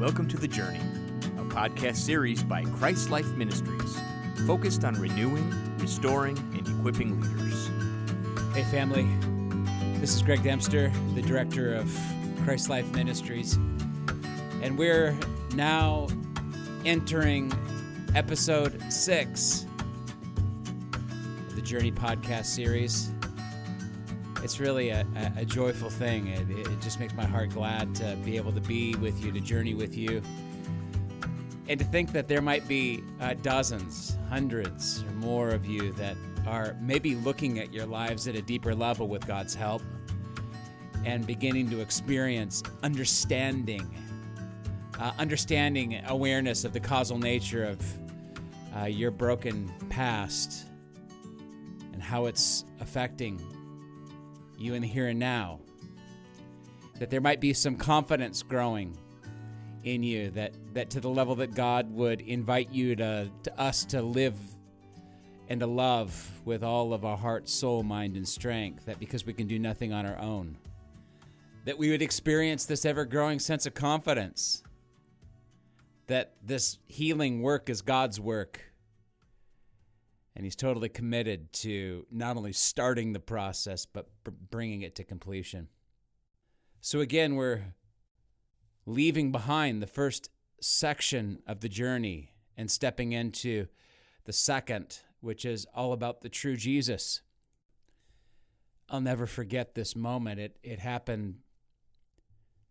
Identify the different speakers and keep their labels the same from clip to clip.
Speaker 1: Welcome to The Journey, a podcast series by Christ Life Ministries, focused on renewing, restoring, and equipping leaders.
Speaker 2: Hey, family. This is Greg Dempster, the director of Christ Life Ministries. And we're now entering episode six of the Journey podcast series. It's really a, a, a joyful thing. It, it just makes my heart glad to be able to be with you, to journey with you, and to think that there might be uh, dozens, hundreds, or more of you that are maybe looking at your lives at a deeper level with God's help and beginning to experience understanding, uh, understanding awareness of the causal nature of uh, your broken past and how it's affecting you in the here and now. That there might be some confidence growing in you that, that to the level that God would invite you to, to us to live and to love with all of our heart, soul, mind, and strength, that because we can do nothing on our own, that we would experience this ever growing sense of confidence that this healing work is God's work. And He's totally committed to not only starting the process, but bringing it to completion. So, again, we're leaving behind the first section of the journey and stepping into the second, which is all about the true Jesus. I'll never forget this moment. It, it happened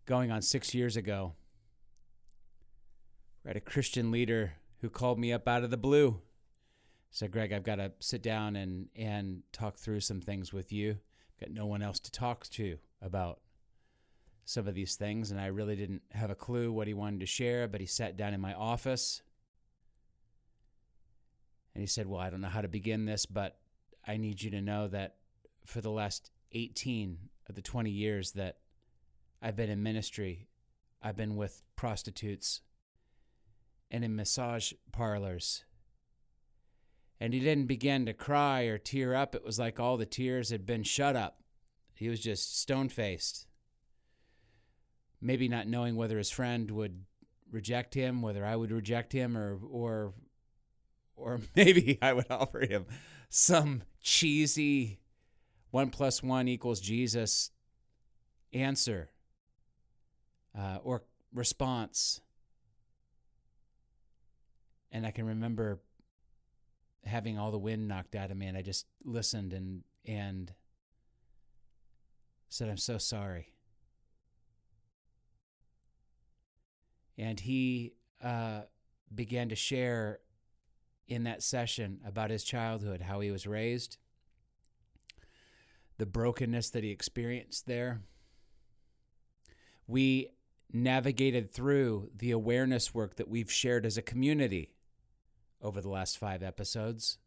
Speaker 2: going on six years ago. We had a Christian leader who called me up out of the blue. Said, Greg, I've got to sit down and, and talk through some things with you. Got no one else to talk to about some of these things. And I really didn't have a clue what he wanted to share, but he sat down in my office and he said, Well, I don't know how to begin this, but I need you to know that for the last 18 of the 20 years that I've been in ministry, I've been with prostitutes and in massage parlors. And he didn't begin to cry or tear up. It was like all the tears had been shut up. He was just stone faced. Maybe not knowing whether his friend would reject him, whether I would reject him, or or or maybe I would offer him some cheesy one plus one equals Jesus answer uh, or response. And I can remember having all the wind knocked out of me, and I just listened and and said, "I'm so sorry." And he uh, began to share in that session about his childhood, how he was raised, the brokenness that he experienced there. We navigated through the awareness work that we've shared as a community over the last five episodes.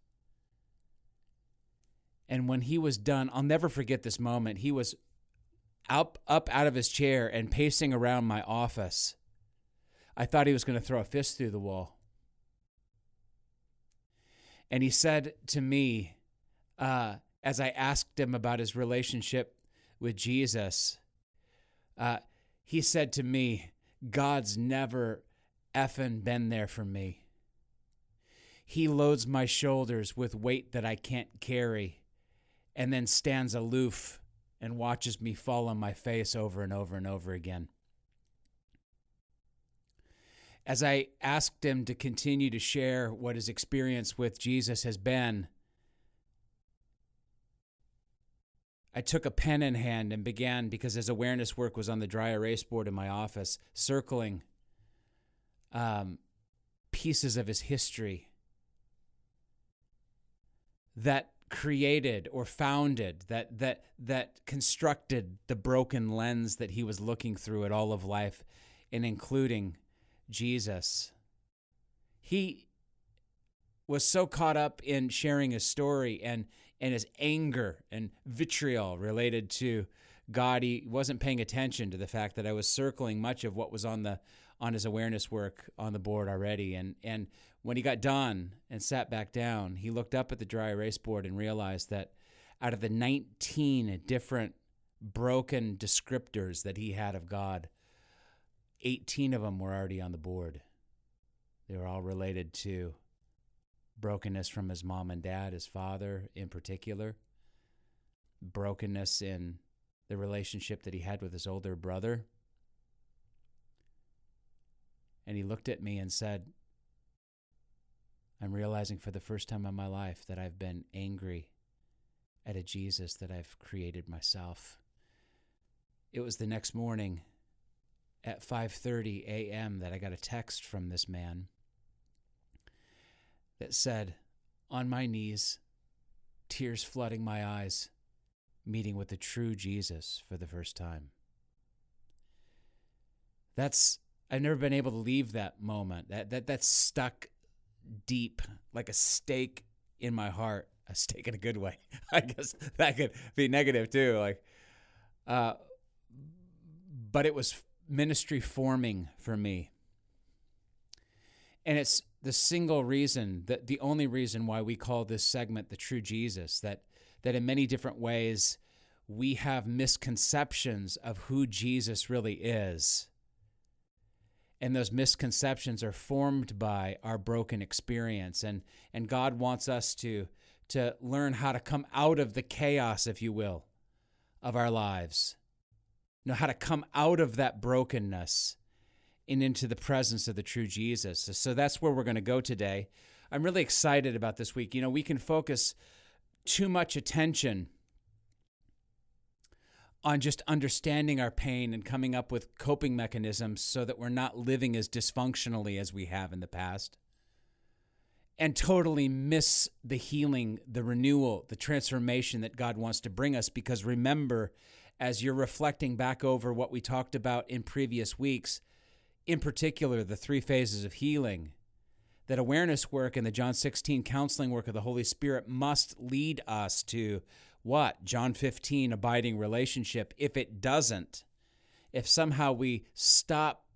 Speaker 2: And when he was done, I'll never forget this moment. He was up up out of his chair and pacing around my office. I thought he was going to throw a fist through the wall. And he said to me, uh, as I asked him about his relationship with Jesus, uh, he said to me, God's never effing been there for me. He loads my shoulders with weight that I can't carry and then stands aloof and watches me fall on my face over and over and over again. As I asked him to continue to share what his experience with Jesus has been, I took a pen in hand and began, because his awareness work was on the dry erase board in my office, circling um, pieces of his history that created or founded that that that constructed the broken lens that he was looking through at all of life and including Jesus. He was so caught up in sharing his story and and his anger and vitriol related to God he wasn't paying attention to the fact that I was circling much of what was on the on his awareness work on the board already. And and when he got done and sat back down, he looked up at the dry erase board and realized that out of the 19 different broken descriptors that he had of God, 18 of them were already on the board. They were all related to brokenness from his mom and dad, his father in particular, brokenness in the relationship that he had with his older brother. And he looked at me and said, I'm realizing for the first time in my life that I've been angry at a Jesus that I've created myself. It was the next morning at 5:30 a.m. that I got a text from this man that said, "On my knees, tears flooding my eyes, meeting with the true Jesus for the first time." That's I've never been able to leave that moment. That that that's stuck deep like a stake in my heart. A stake in a good way. I guess that could be negative too. Like, uh, but it was ministry forming for me. And it's the single reason that the only reason why we call this segment the true Jesus that that in many different ways we have misconceptions of who Jesus really is and those misconceptions are formed by our broken experience. And and God wants us to to learn how to come out of the chaos if you will of our lives. Know how to come out of that brokenness and into the presence of the true Jesus. So that's where we're going to go today. I'm really excited about this week. You know we can focus too much attention on just understanding our pain and coming up with coping mechanisms so that we're not living as dysfunctionally as we have in the past. And totally miss the healing, the renewal, the transformation that God wants to bring us. Because remember, as you're reflecting back over what we talked about in previous weeks, in particular, the three phases of healing, that awareness work and the John 16 counseling work of the Holy Spirit must lead us to what? John 15, abiding relationship. If it doesn't, if somehow we stop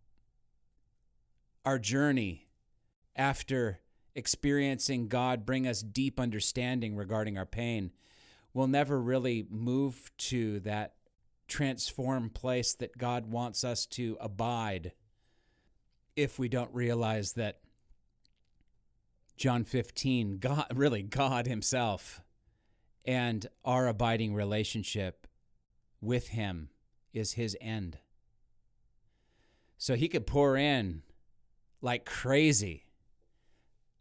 Speaker 2: our journey after experiencing God bring us deep understanding regarding our pain, we'll never really move to that transformed place that God wants us to abide if we don't realize that John 15, God, really God Himself, and our abiding relationship with Him is His end. So He could pour in like crazy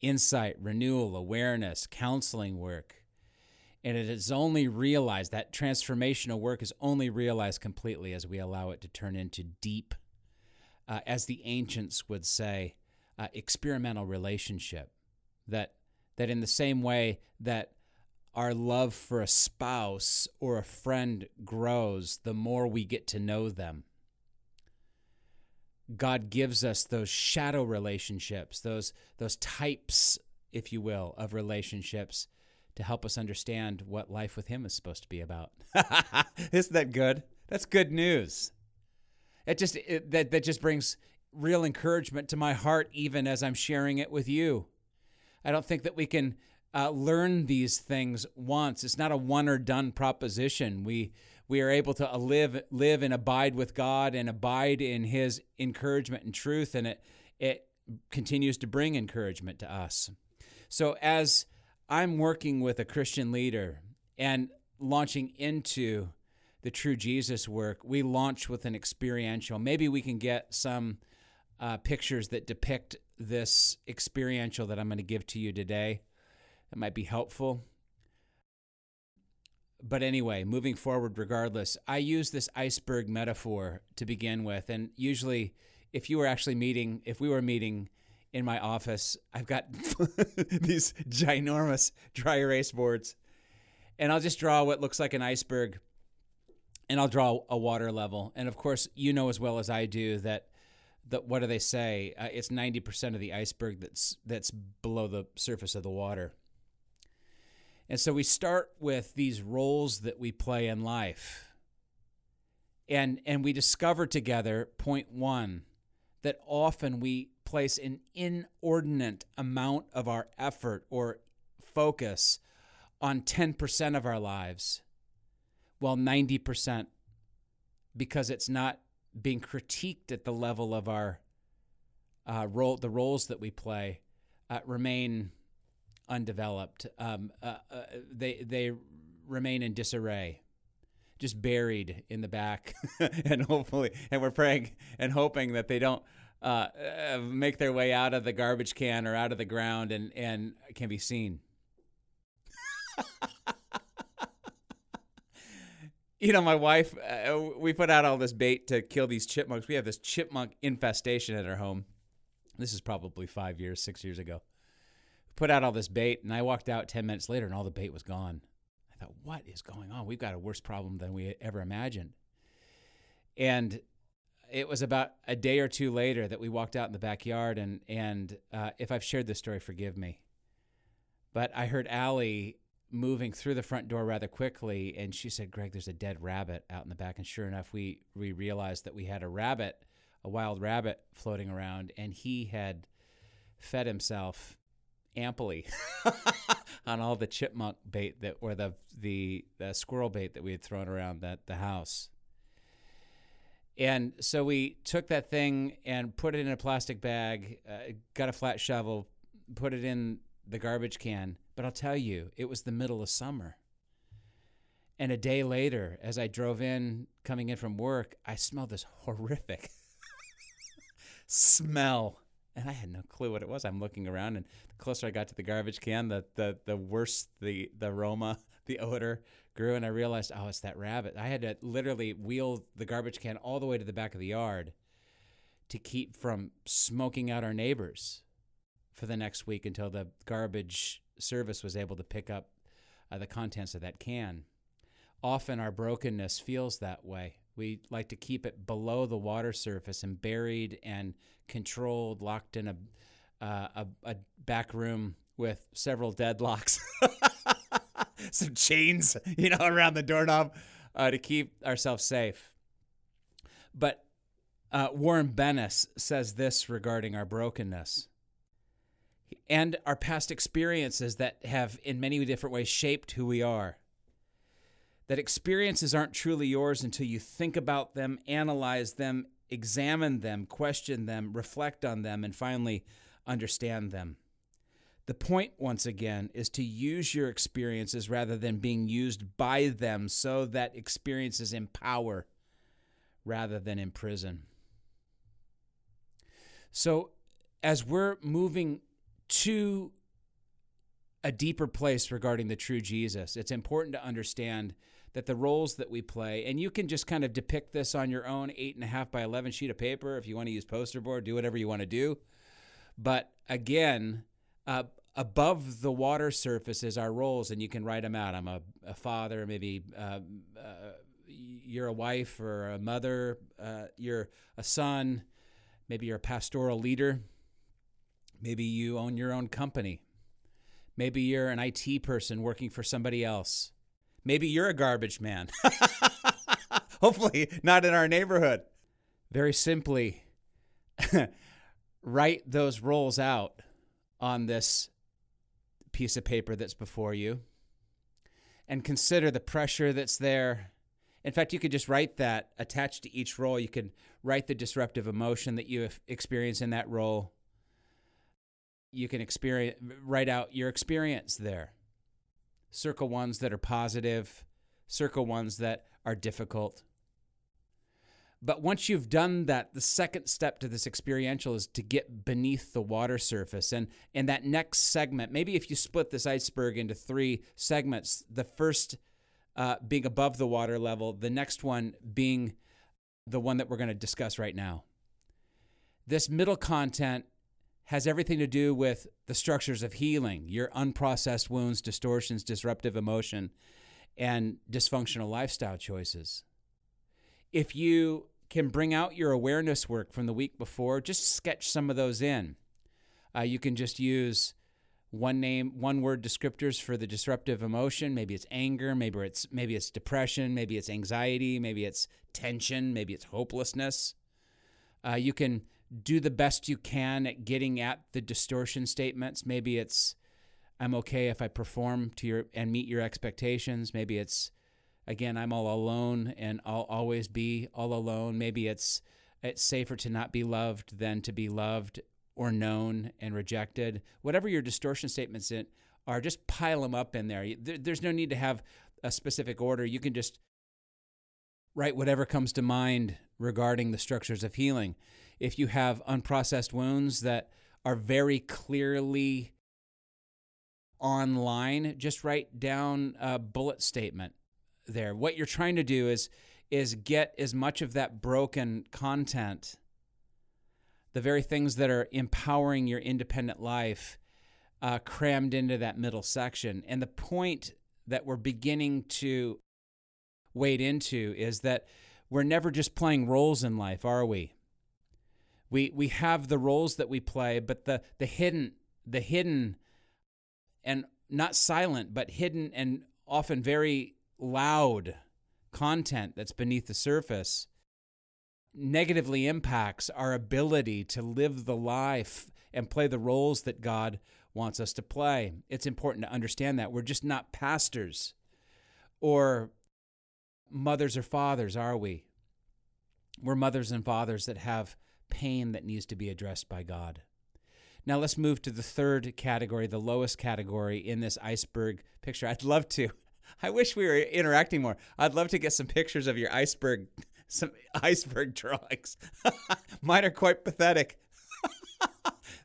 Speaker 2: insight, renewal, awareness, counseling work. And it is only realized, that transformational work is only realized completely as we allow it to turn into deep, uh, as the ancients would say, uh, experimental relationship. That, that in the same way that our love for a spouse or a friend grows the more we get to know them. God gives us those shadow relationships, those those types, if you will, of relationships to help us understand what life with him is supposed to be about. Isn't that good? That's good news. It just it, that that just brings real encouragement to my heart even as I'm sharing it with you. I don't think that we can uh, learn these things once. It's not a one or done proposition. We we are able to live live and abide with God and abide in His encouragement and truth, and it it continues to bring encouragement to us. So as I'm working with a Christian leader and launching into the true Jesus work, we launch with an experiential. Maybe we can get some uh, pictures that depict this experiential that I'm going to give to you today might be helpful. But anyway, moving forward, regardless, I use this iceberg metaphor to begin with. And usually, if you were actually meeting, if we were meeting in my office, I've got these ginormous dry erase boards. And I'll just draw what looks like an iceberg and I'll draw a water level. And of course, you know as well as I do that that what do they say? Uh, it's 90% of the iceberg that's that's below the surface of the water. And so we start with these roles that we play in life. And, and we discover together, point one, that often we place an inordinate amount of our effort or focus on 10% of our lives, while 90%, because it's not being critiqued at the level of our uh, role, the roles that we play, uh, remain undeveloped. Um, uh, uh, they they remain in disarray, just buried in the back, and hopefully, and we're praying and hoping that they don't uh, uh, make their way out of the garbage can or out of the ground and and can be seen. you know, my wife, uh, we put out all this bait to kill these chipmunks. We have this chipmunk infestation at our home. This is probably five years, six years ago. Put out all this bait, and I walked out 10 minutes later, and all the bait was gone. I thought, what is going on? We've got a worse problem than we ever imagined. And it was about a day or two later that we walked out in the backyard, and, and uh, if I've shared this story, forgive me. But I heard Allie moving through the front door rather quickly, and she said, "Greg, there's a dead rabbit out in the back." And sure enough, we we realized that we had a rabbit, a wild rabbit, floating around, and he had fed himself amply on all the chipmunk bait that or the, the the squirrel bait that we had thrown around that the house. And so we took that thing and put it in a plastic bag, uh, got a flat shovel, put it in the garbage can. But I'll tell you, it was the middle of summer. And a day later, as I drove in, coming in from work, I smelled this horrific smell. And I had no clue what it was. I'm looking around, and the closer I got to the garbage can, the, the, the worse the, the aroma, the odor grew. And I realized, oh, it's that rabbit. I had to literally wheel the garbage can all the way to the back of the yard to keep from smoking out our neighbors for the next week until the garbage service was able to pick up uh, the contents of that can. Often our brokenness feels that way. We like to keep it below the water surface and buried and controlled, locked in a uh, a, a back room with several deadlocks, some chains, you know, around the doorknob uh, to keep ourselves safe. But uh, Warren Bennis says this regarding our brokenness and our past experiences that have, in many different ways, shaped who we are. That experiences aren't truly yours until you think about them, analyze them, examine them, question them, reflect on them, and finally understand them. The point, once again, is to use your experiences rather than being used by them so that experiences empower rather than imprison. So, as we're moving to a deeper place regarding the true Jesus, it's important to understand that the roles that we play, and you can just kind of depict this on your own eight and a half by 11 sheet of paper if you want to use poster board, do whatever you want to do. But again, uh, above the water surface is our roles, and you can write them out. I'm a, a father, maybe uh, uh, you're a wife or a mother, uh, you're a son, maybe you're a pastoral leader Maybe you own your own company. Maybe you're an IT person working for somebody else. Maybe you're a garbage man. Hopefully, not in our neighborhood. Very simply, write those roles out on this piece of paper that's before you and consider the pressure that's there. In fact, you could just write that attached to each role. You could write the disruptive emotion that you experience in that role you can experience write out your experience there. Circle ones that are positive, circle ones that are difficult. But once you've done that, the second step to this experiential is to get beneath the water surface. And in that next segment, maybe if you split this iceberg into three segments, the first uh, being above the water level, the next one being the one that we're going to discuss right now. This middle content has everything to do with the structures of healing, your unprocessed wounds, distortions, disruptive emotion, and dysfunctional lifestyle choices. If you can bring out your awareness work from the week before, just sketch some of those in. Uh, you can just use one name, one word descriptors for the disruptive emotion. Maybe it's anger, maybe it's maybe it's depression, maybe it's anxiety, maybe it's tension, maybe it's hopelessness. Uh, you can do the best you can at getting at the distortion statements. Maybe it's I'm okay if I perform to your and meet your expectations. Maybe it's again, I'm all alone and I'll always be all alone. Maybe it's it's safer to not be loved than to be loved or known and rejected. Whatever your distortion statements are, just pile them up in there. There's no need to have a specific order. You can just write whatever comes to mind regarding the structures of healing. If you have unprocessed wounds that are very clearly online, just write down a bullet statement there. What you're trying to do is is get as much of that broken content, the very things that are empowering your independent life, uh, crammed into that middle section. And the point that we're beginning to wade into is that we're never just playing roles in life, are we? We we have the roles that we play, but the the hidden the hidden and not silent, but hidden and often very loud content that's beneath the surface negatively impacts our ability to live the life and play the roles that God wants us to play. It's important to understand that. We're just not pastors or mothers or fathers, are we? We're mothers and fathers that have pain that needs to be addressed by God. Now let's move to the third category, the lowest category in this iceberg picture. I'd love to. I wish we were interacting more. I'd love to get some pictures of your iceberg, some iceberg drawings. Mine are quite pathetic.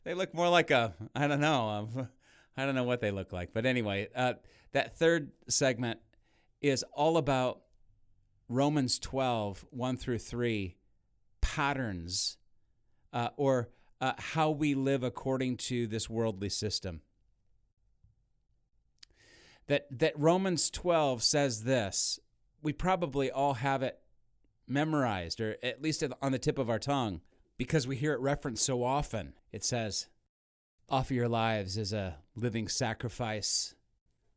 Speaker 2: they look more like a, I don't know, I don't know what they look like. But anyway, uh, that third segment is all about Romans 12, 1 through 3, patterns uh, or uh, how we live according to this worldly system. That, that Romans 12 says this. We probably all have it memorized, or at least on the tip of our tongue, because we hear it referenced so often. It says, Offer your lives as a living sacrifice,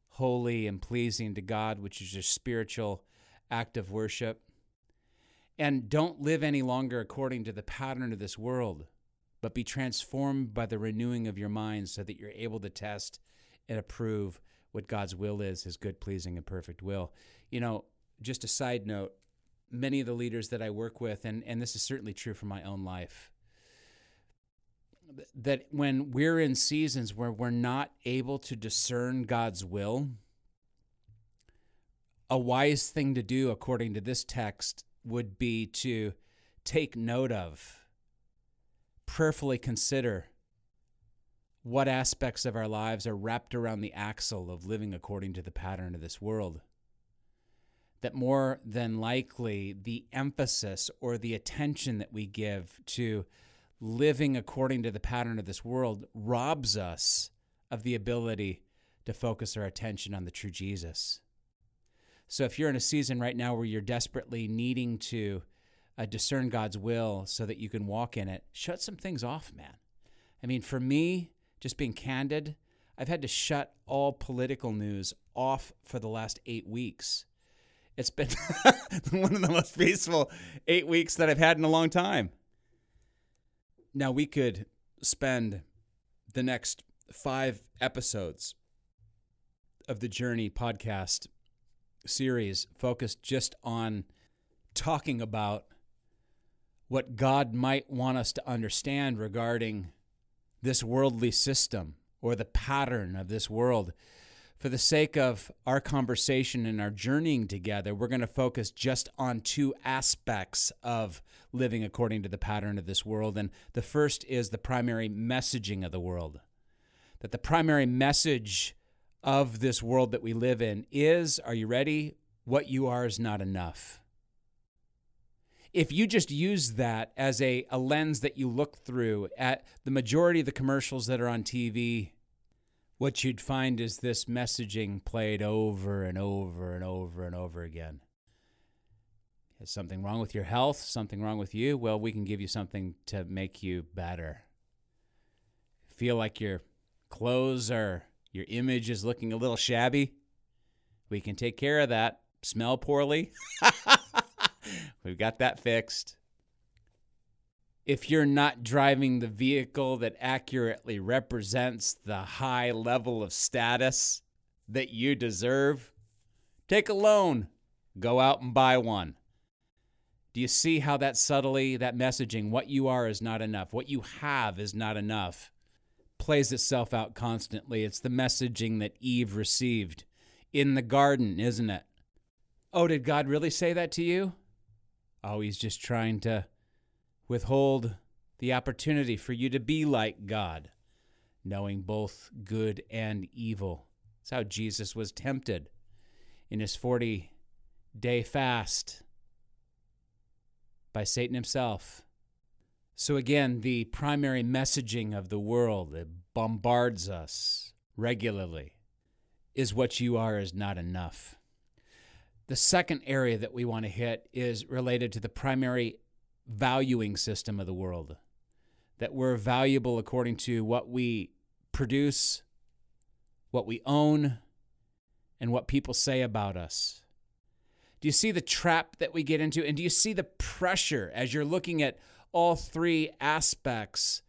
Speaker 2: holy and pleasing to God, which is your spiritual act of worship. And don't live any longer according to the pattern of this world, but be transformed by the renewing of your mind so that you're able to test and approve what God's will is, his good, pleasing, and perfect will. You know, just a side note many of the leaders that I work with, and, and this is certainly true for my own life, that when we're in seasons where we're not able to discern God's will, a wise thing to do, according to this text, would be to take note of, prayerfully consider what aspects of our lives are wrapped around the axle of living according to the pattern of this world. That more than likely, the emphasis or the attention that we give to living according to the pattern of this world robs us of the ability to focus our attention on the true Jesus. So if you're in a season right now where you're desperately needing to uh, discern God's will so that you can walk in it, shut some things off, man. I mean, for me, just being candid, I've had to shut all political news off for the last eight weeks. It's been one of the most peaceful eight weeks that I've had in a long time. Now, we could spend the next five episodes of the Journey podcast series focused just on talking about what God might want us to understand regarding this worldly system or the pattern of this world. For the sake of our conversation and our journeying together, we're going to focus just on two aspects of living according to the pattern of this world. And the first is the primary messaging of the world. That the primary message of this world that we live in is are you ready? What you are is not enough. If you just use that as a, a lens that you look through at the majority of the commercials that are on TV, what you'd find is this messaging played over and over and over and over again. Is something wrong with your health? Something wrong with you? Well, we can give you something to make you better. Feel like your clothes are your image is looking a little shabby, we can take care of that. Smell poorly, we've got that fixed. If you're not driving the vehicle that accurately represents the high level of status that you deserve, take a loan. Go out and buy one. Do you see how that subtly, that messaging, what you are is not enough, what you have is not enough, plays itself out constantly? It's the messaging that Eve received in the garden, isn't it? Oh, did God really say that to you? Oh, he's just trying to withhold the opportunity for you to be like God, knowing both good and evil. That's how Jesus was tempted in his 40 day fast by Satan himself. So, again, the primary messaging of the world that bombards us regularly is what you are is not enough. The second area that we want to hit is related to the primary valuing system of the world that we're valuable according to what we produce, what we own, and what people say about us. Do you see the trap that we get into? And do you see the pressure as you're looking at all three aspects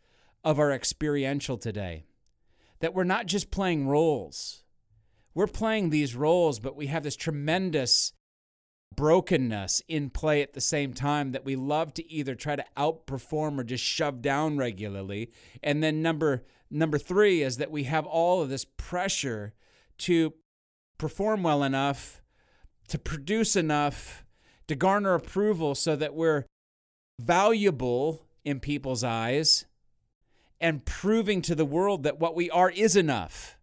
Speaker 2: of our experiential today? That we're not just playing roles. We're playing these roles, but we have this tremendous brokenness in play at the same time that we love to either try to outperform or just shove down regularly. And then number number 3 is that we have all of this pressure to perform well enough to produce enough to garner approval so that we're valuable in people's eyes and proving to the world that what we are is enough.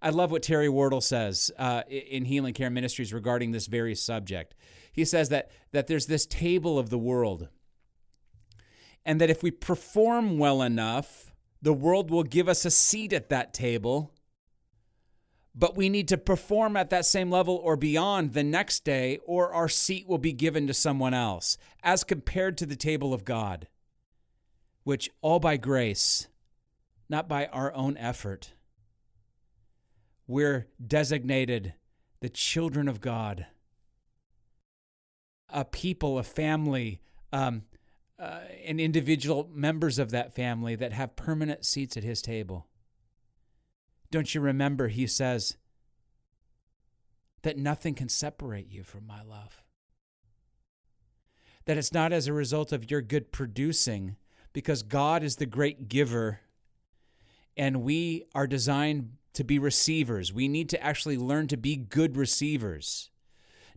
Speaker 2: I love what Terry Wardle says uh, in Healing Care Ministries regarding this very subject. He says that, that there's this table of the world, and that if we perform well enough, the world will give us a seat at that table but we need to perform at that same level or beyond the next day, or our seat will be given to someone else, as compared to the table of God, which all by grace, not by our own effort. We're designated the children of God, a people, a family, um, uh, and individual members of that family that have permanent seats at His table. Don't you remember, he says, that nothing can separate you from my love? That it's not as a result of your good producing, because God is the great giver, and we are designed to be receivers. We need to actually learn to be good receivers,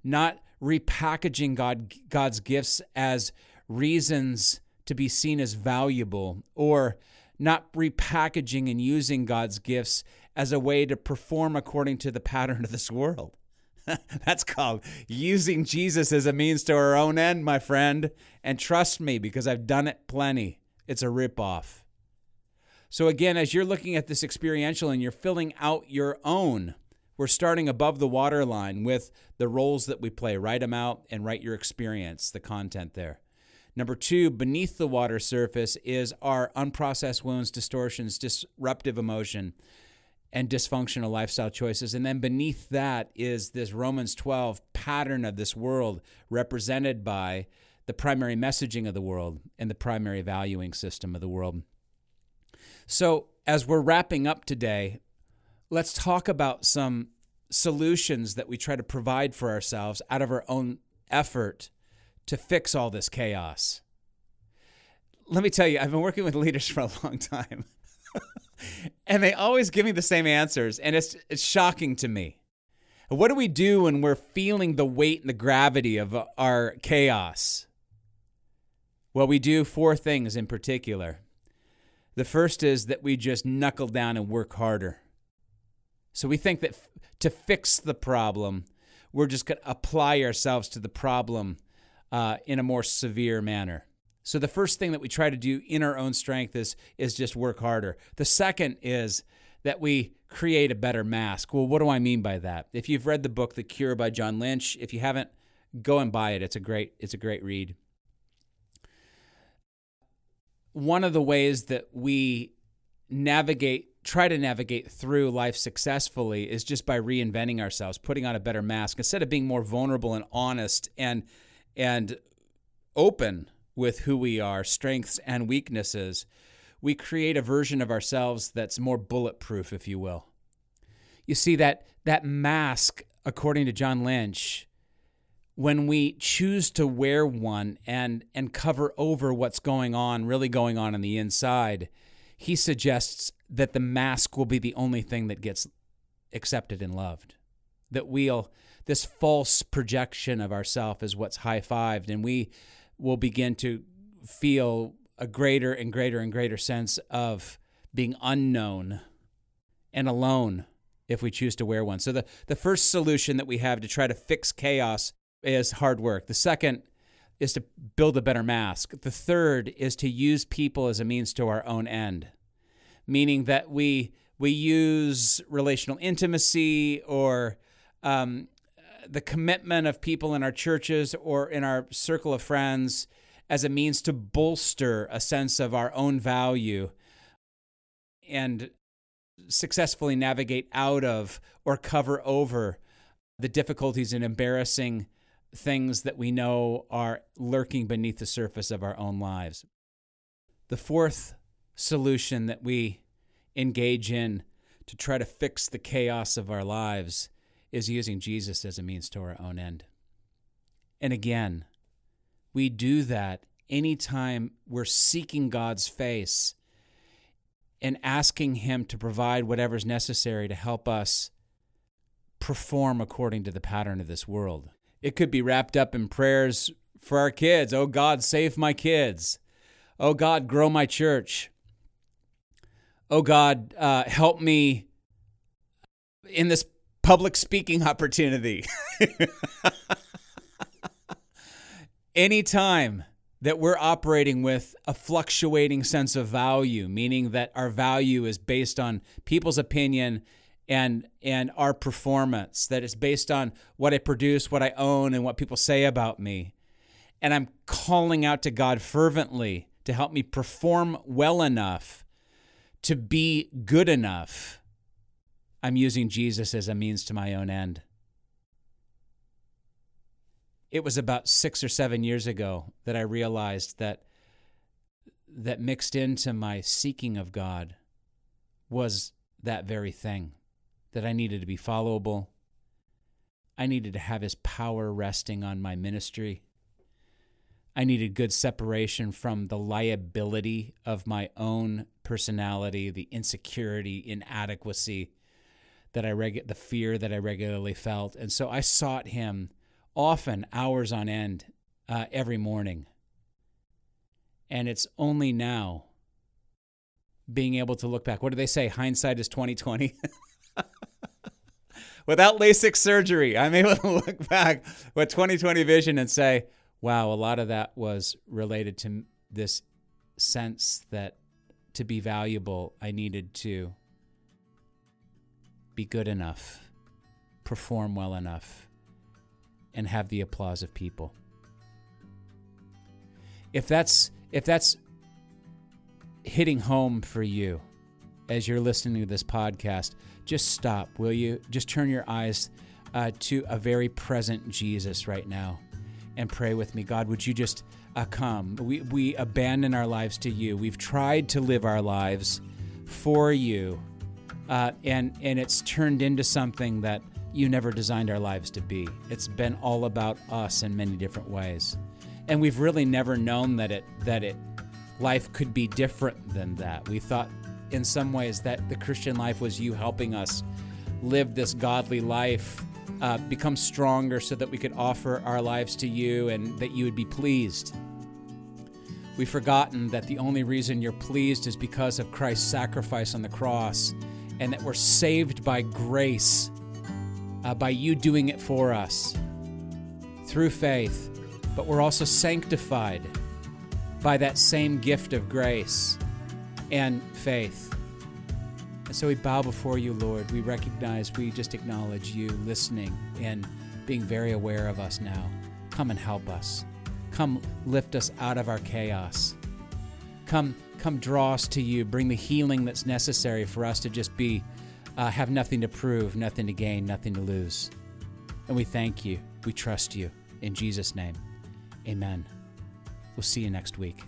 Speaker 2: not repackaging God, God's gifts as reasons to be seen as valuable or not repackaging and using God's gifts as a way to perform according to the pattern of this world. That's called using Jesus as a means to our own end, my friend. And trust me, because I've done it plenty, it's a ripoff. So, again, as you're looking at this experiential and you're filling out your own, we're starting above the waterline with the roles that we play. Write them out and write your experience, the content there. Number two, beneath the water surface is our unprocessed wounds, distortions, disruptive emotion and dysfunctional lifestyle choices. And then beneath that is this Romans 12 pattern of this world represented by the primary messaging of the world and the primary valuing system of the world. So, as we're wrapping up today, let's talk about some solutions that we try to provide for ourselves out of our own effort to fix all this chaos. Let me tell you, I've been working with leaders for a long time. and they always give me the same answers, and it's it's shocking to me. What do we do when we're feeling the weight and the gravity of our chaos? Well, we do four things in particular. The first is that we just knuckle down and work harder. So we think that f- to fix the problem, we're just going to apply ourselves to the problem uh, in a more severe manner. So the first thing that we try to do in our own strength is is just work harder. The second is that we create a better mask. Well, what do I mean by that? If you've read the book The Cure by John Lynch, if you haven't, go and buy it. It's a great it's a great read. One of the ways that we navigate try to navigate through life successfully is just by reinventing ourselves, putting on a better mask instead of being more vulnerable and honest and and open with who we are, strengths and weaknesses, we create a version of ourselves that's more bulletproof, if you will. You see that that mask, according to John Lynch, when we choose to wear one and and cover over what's going on, really going on on the inside, he suggests that the mask will be the only thing that gets accepted and loved. That we'll this false projection of ourself is what's high-fived and we will begin to feel a greater and greater and greater sense of being unknown and alone if we choose to wear one. So the, the first solution that we have to try to fix chaos is hard work. The second is to build a better mask. The third is to use people as a means to our own end, meaning that we we use relational intimacy or um, the commitment of people in our churches or in our circle of friends as a means to bolster a sense of our own value and successfully navigate out of or cover over the difficulties and embarrassing things that we know are lurking beneath the surface of our own lives. The fourth solution that we engage in to try to fix the chaos of our lives is using Jesus as a means to our own end. And again, we do that anytime we're seeking God's face and asking Him to provide whatever's necessary to help us perform according to the pattern of this world. It could be wrapped up in prayers for our kids. Oh God, save my kids. Oh God, grow my church. Oh God, uh, help me in this public speaking opportunity. Anytime that we're operating with a fluctuating sense of value, meaning that our value is based on people's opinion and and our performance that is based on what I produce, what I own and what people say about me. And I'm calling out to God fervently to help me perform well enough to be good enough. I'm using Jesus as a means to my own end. It was about 6 or 7 years ago that I realized that that mixed into my seeking of God was that very thing that I needed to be followable. I needed to have his power resting on my ministry. I needed good separation from the liability of my own personality, the insecurity, inadequacy that I reg- the fear that I regularly felt. And so I sought him often hours on end uh, every morning. And it's only now being able to look back. What do they say? Hindsight is 2020. Without LASIK surgery, I'm able to look back with 2020 vision and say, wow, a lot of that was related to this sense that to be valuable, I needed to be good enough, perform well enough, and have the applause of people. If that's if that's hitting home for you as you're listening to this podcast, just stop, will you? Just turn your eyes uh, to a very present Jesus right now and pray with me. God, would you just uh, come? We, we abandon our lives to you. We've tried to live our lives for you, uh, and, and it's turned into something that you never designed our lives to be. It's been all about us in many different ways. And we've really never known that it that it life could be different than that. We thought in some ways that the Christian life was you helping us live this godly life, uh, become stronger so that we could offer our lives to you and that you would be pleased. We've forgotten that the only reason you're pleased is because of Christ's sacrifice on the cross and that we're saved by grace, uh, by you doing it for us through faith, but we're also sanctified by that same gift of grace and faith. And so we bow before you, Lord. We recognize, we just acknowledge you listening and being very aware of us now. Come and help us. Come lift us out of our chaos. Come, come draw us to you. Bring the healing that's necessary for us to just be, uh, have nothing to prove, nothing to gain, nothing to lose. And we thank you. We trust you. In Jesus' name, amen. We'll see you next week.